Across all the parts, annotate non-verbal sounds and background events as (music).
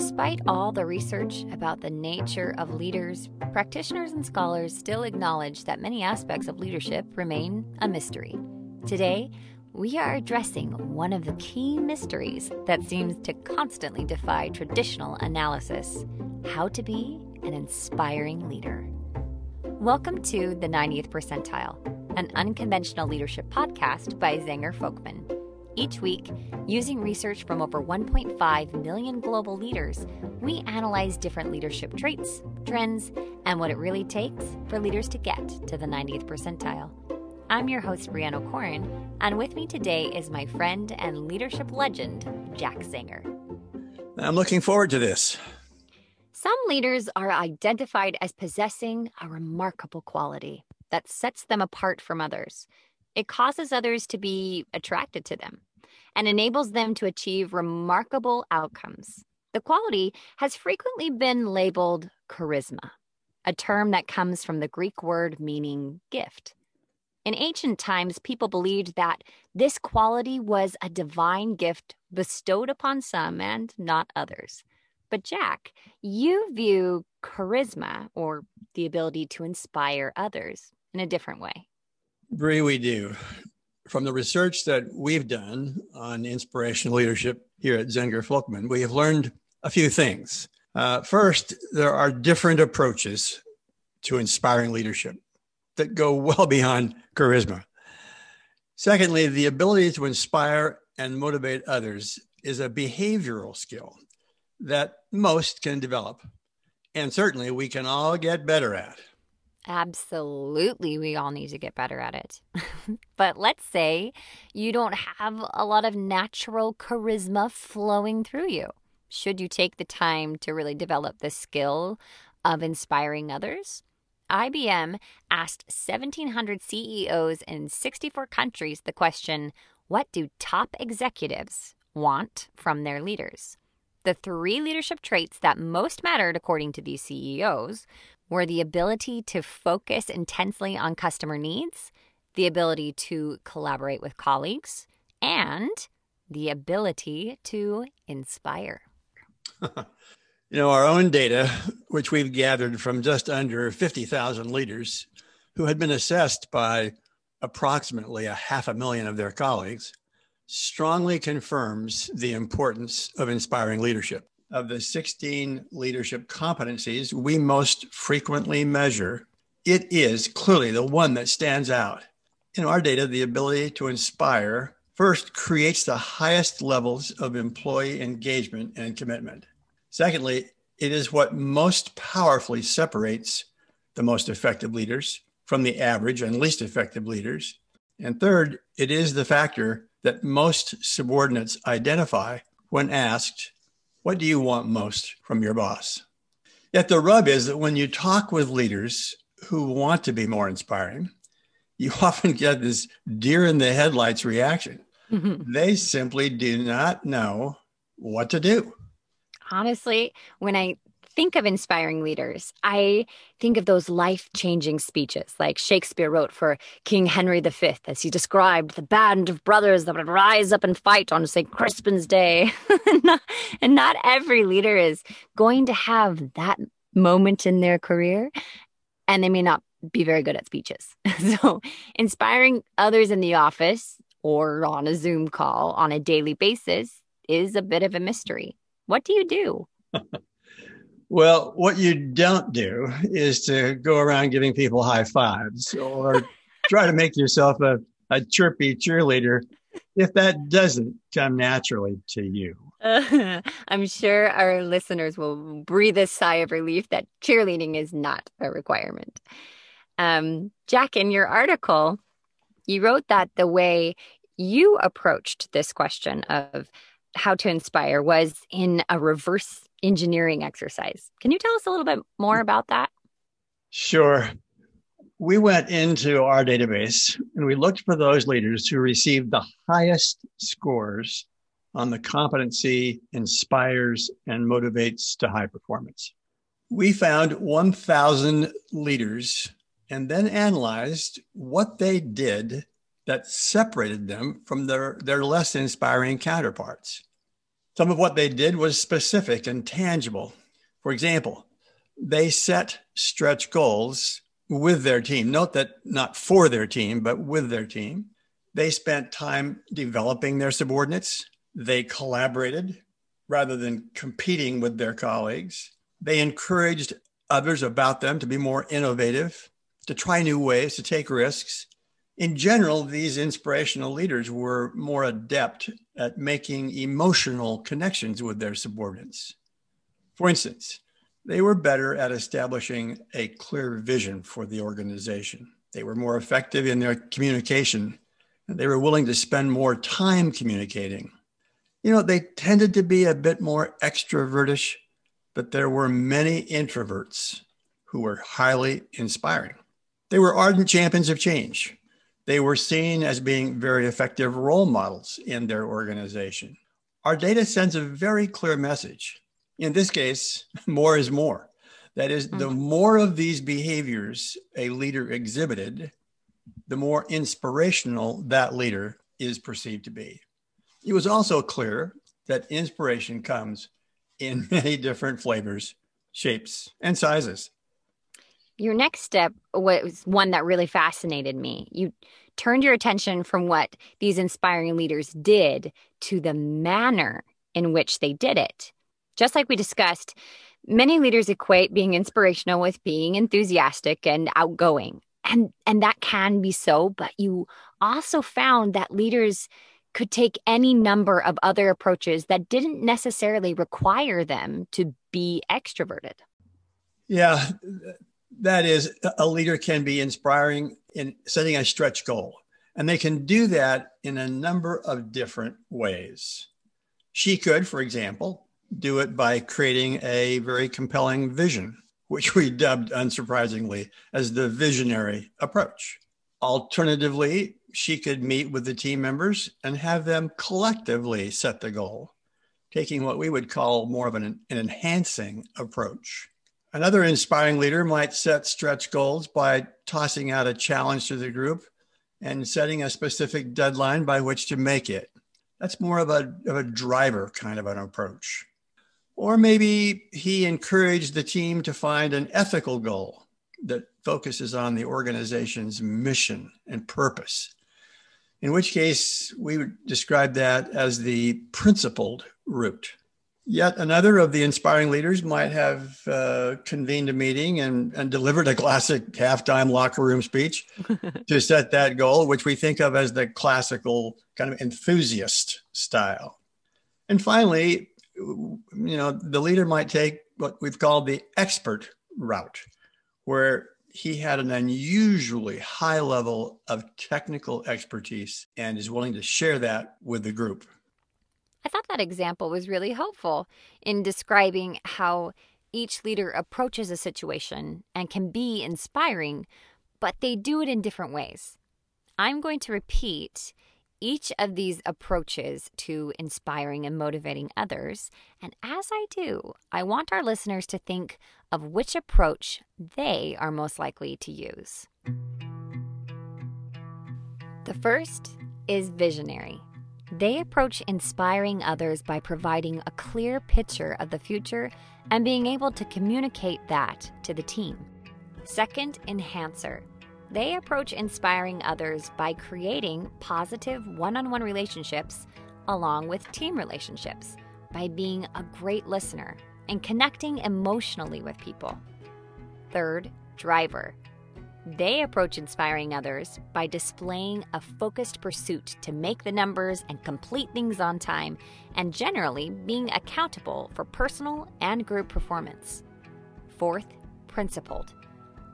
Despite all the research about the nature of leaders, practitioners and scholars still acknowledge that many aspects of leadership remain a mystery. Today, we are addressing one of the key mysteries that seems to constantly defy traditional analysis how to be an inspiring leader. Welcome to The 90th Percentile, an unconventional leadership podcast by Zenger Folkman. Each week, using research from over 1.5 million global leaders, we analyze different leadership traits, trends, and what it really takes for leaders to get to the 90th percentile. I'm your host, Brianna O'Corin, and with me today is my friend and leadership legend, Jack Zenger. I'm looking forward to this. Some leaders are identified as possessing a remarkable quality that sets them apart from others. It causes others to be attracted to them and enables them to achieve remarkable outcomes. The quality has frequently been labeled charisma, a term that comes from the Greek word meaning gift. In ancient times, people believed that this quality was a divine gift bestowed upon some and not others. But, Jack, you view charisma or the ability to inspire others in a different way. Brie, we do. From the research that we've done on inspirational leadership here at Zenger Folkman, we have learned a few things. Uh, first, there are different approaches to inspiring leadership that go well beyond charisma. Secondly, the ability to inspire and motivate others is a behavioral skill that most can develop. And certainly we can all get better at. Absolutely, we all need to get better at it. (laughs) but let's say you don't have a lot of natural charisma flowing through you. Should you take the time to really develop the skill of inspiring others? IBM asked 1,700 CEOs in 64 countries the question What do top executives want from their leaders? The three leadership traits that most mattered, according to these CEOs, were the ability to focus intensely on customer needs, the ability to collaborate with colleagues, and the ability to inspire. (laughs) you know, our own data, which we've gathered from just under 50,000 leaders who had been assessed by approximately a half a million of their colleagues, strongly confirms the importance of inspiring leadership. Of the 16 leadership competencies we most frequently measure, it is clearly the one that stands out. In our data, the ability to inspire first creates the highest levels of employee engagement and commitment. Secondly, it is what most powerfully separates the most effective leaders from the average and least effective leaders. And third, it is the factor that most subordinates identify when asked, What do you want most from your boss? Yet the rub is that when you talk with leaders who want to be more inspiring, you (laughs) often get this deer in the headlights reaction. Mm-hmm. They simply do not know what to do. Honestly, when I think of inspiring leaders, I think of those life changing speeches like Shakespeare wrote for King Henry V as he described the band of brothers that would rise up and fight on St. Crispin's Day. (laughs) and not every leader is going to have that moment in their career, and they may not be very good at speeches. (laughs) so, inspiring others in the office or on a Zoom call on a daily basis is a bit of a mystery. What do you do? (laughs) Well, what you don't do is to go around giving people high fives or (laughs) try to make yourself a, a chirpy cheerleader if that doesn't come naturally to you. Uh, (laughs) I'm sure our listeners will breathe a sigh of relief that cheerleading is not a requirement. Um, Jack, in your article, you wrote that the way you approached this question of how to inspire was in a reverse engineering exercise. Can you tell us a little bit more mm. about that? Sure. We went into our database and we looked for those leaders who received the highest scores on the competency inspires and motivates to high performance. We found 1,000 leaders and then analyzed what they did that separated them from their, their less inspiring counterparts. Some of what they did was specific and tangible. For example, they set stretch goals with their team. Note that not for their team, but with their team. They spent time developing their subordinates. They collaborated rather than competing with their colleagues. They encouraged others about them to be more innovative, to try new ways, to take risks. In general, these inspirational leaders were more adept at making emotional connections with their subordinates. For instance, they were better at establishing a clear vision for the organization. They were more effective in their communication, and they were willing to spend more time communicating. You know, they tended to be a bit more extrovertish, but there were many introverts who were highly inspiring. They were ardent champions of change. They were seen as being very effective role models in their organization. Our data sends a very clear message in this case, (laughs) more is more. That is, mm-hmm. the more of these behaviors a leader exhibited, the more inspirational that leader is perceived to be. It was also clear that inspiration comes in (laughs) many different flavors, shapes, and sizes. Your next step was one that really fascinated me. You turned your attention from what these inspiring leaders did to the manner in which they did it. Just like we discussed, many leaders equate being inspirational with being enthusiastic and outgoing. And and that can be so, but you also found that leaders could take any number of other approaches that didn't necessarily require them to be extroverted. Yeah, that is, a leader can be inspiring in setting a stretch goal, and they can do that in a number of different ways. She could, for example, do it by creating a very compelling vision, which we dubbed, unsurprisingly, as the visionary approach. Alternatively, she could meet with the team members and have them collectively set the goal, taking what we would call more of an, an enhancing approach. Another inspiring leader might set stretch goals by tossing out a challenge to the group and setting a specific deadline by which to make it. That's more of a, of a driver kind of an approach. Or maybe he encouraged the team to find an ethical goal that focuses on the organization's mission and purpose. In which case, we would describe that as the principled route. Yet another of the inspiring leaders might have uh, convened a meeting and, and delivered a classic halftime locker room speech (laughs) to set that goal, which we think of as the classical kind of enthusiast style. And finally, you know, the leader might take what we've called the expert route, where he had an unusually high level of technical expertise and is willing to share that with the group. I thought that example was really helpful in describing how each leader approaches a situation and can be inspiring, but they do it in different ways. I'm going to repeat each of these approaches to inspiring and motivating others. And as I do, I want our listeners to think of which approach they are most likely to use. The first is visionary. They approach inspiring others by providing a clear picture of the future and being able to communicate that to the team. Second, enhancer. They approach inspiring others by creating positive one on one relationships along with team relationships, by being a great listener and connecting emotionally with people. Third, driver. They approach inspiring others by displaying a focused pursuit to make the numbers and complete things on time, and generally being accountable for personal and group performance. Fourth, principled.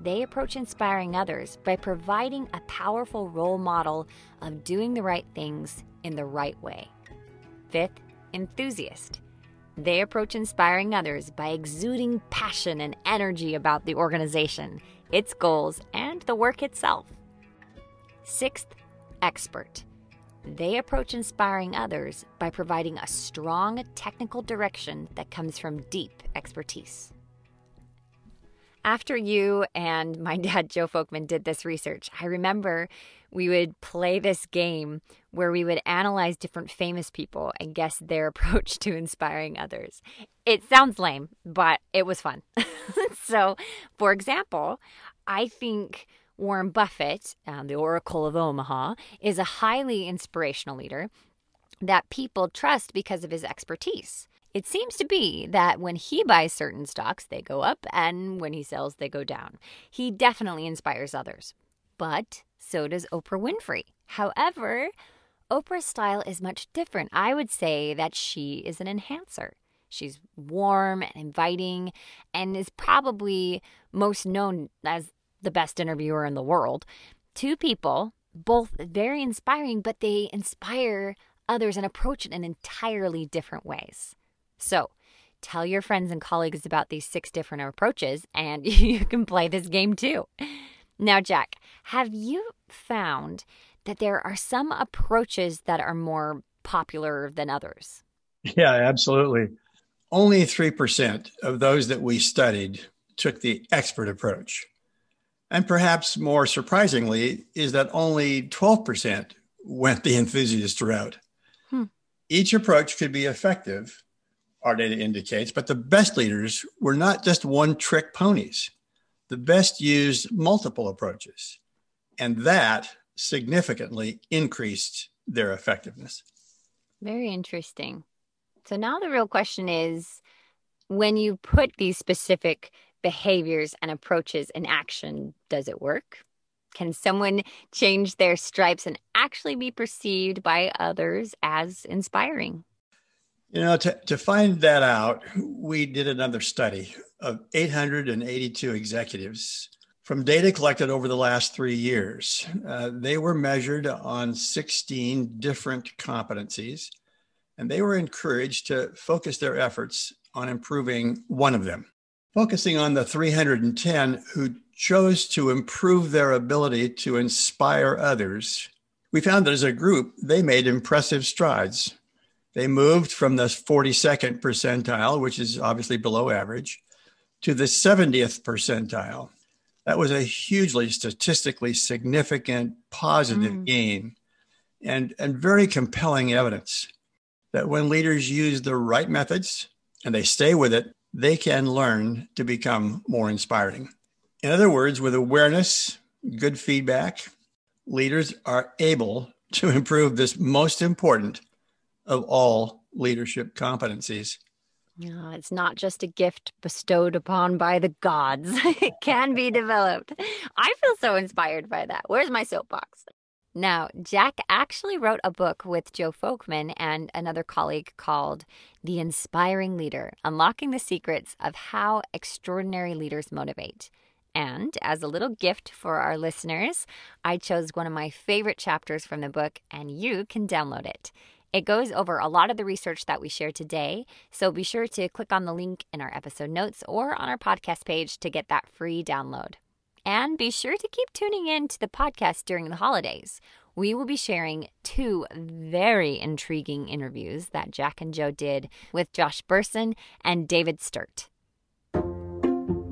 They approach inspiring others by providing a powerful role model of doing the right things in the right way. Fifth, enthusiast. They approach inspiring others by exuding passion and energy about the organization, its goals, and the work itself. Sixth, expert. They approach inspiring others by providing a strong technical direction that comes from deep expertise. After you and my (laughs) dad, Joe Folkman, did this research, I remember we would play this game where we would analyze different famous people and guess their (laughs) approach to inspiring others. It sounds lame, but it was fun. (laughs) so, for example, I think Warren Buffett, um, the Oracle of Omaha, is a highly inspirational leader that people trust because of his expertise. It seems to be that when he buys certain stocks, they go up, and when he sells, they go down. He definitely inspires others. But so does Oprah Winfrey. However, Oprah's style is much different. I would say that she is an enhancer. She's warm and inviting and is probably most known as the best interviewer in the world. Two people, both very inspiring, but they inspire others and approach it in entirely different ways. So, tell your friends and colleagues about these six different approaches, and (laughs) you can play this game too. Now, Jack, have you found that there are some approaches that are more popular than others? Yeah, absolutely. Only 3% of those that we studied took the expert approach. And perhaps more surprisingly, is that only 12% went the enthusiast route. Hmm. Each approach could be effective, our data indicates, but the best leaders were not just one trick ponies. The best used multiple approaches, and that significantly increased their effectiveness. Very interesting. So now the real question is when you put these specific behaviors and approaches in action, does it work? Can someone change their stripes and actually be perceived by others as inspiring? You know, to, to find that out, we did another study of 882 executives from data collected over the last three years. Uh, they were measured on 16 different competencies, and they were encouraged to focus their efforts on improving one of them. Focusing on the 310 who chose to improve their ability to inspire others, we found that as a group, they made impressive strides they moved from the 42nd percentile, which is obviously below average, to the 70th percentile. That was a hugely statistically significant positive mm. gain and, and very compelling evidence that when leaders use the right methods and they stay with it, they can learn to become more inspiring. In other words, with awareness, good feedback, leaders are able to (laughs) improve this most important of all leadership competencies. No, it's not just a gift bestowed upon by the gods. (laughs) it can be developed. I feel so inspired by that. Where's my soapbox? Now, Jack actually wrote a book with Joe Folkman and another colleague called The Inspiring Leader Unlocking the Secrets of How Extraordinary Leaders Motivate. And as a little gift for our listeners, I chose one of my favorite chapters from the book, and you can download it. It goes over a lot of the research that we share today, so be sure to click on the link in our episode notes or on our podcast page to get that free download. And be sure to keep tuning in to the podcast during the holidays. We will be sharing two very intriguing interviews that Jack and Joe did with Josh Bersin and David Sturt.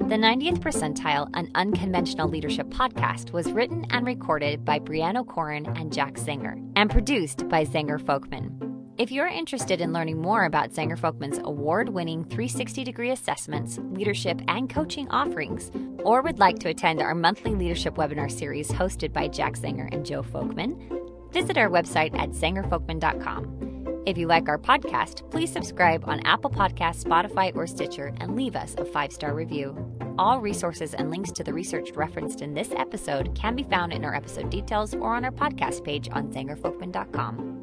The 90th Percentile, an unconventional leadership podcast, was written and recorded by Brianna Corin and Jack Zenger and produced by Zenger Folkman. If you're interested in learning more about Zenger Folkman's award winning 360 degree assessments, leadership, and coaching offerings, or would like to attend our monthly leadership webinar series hosted by Jack Zenger and Joe Folkman, visit our website at zengerfolkman.com. If you like our podcast, please subscribe on Apple Podcasts, Spotify, or Stitcher and leave us a five star review. All resources and links to the research referenced in this episode can be found in our episode details or on our podcast page on zengerfolkman.com.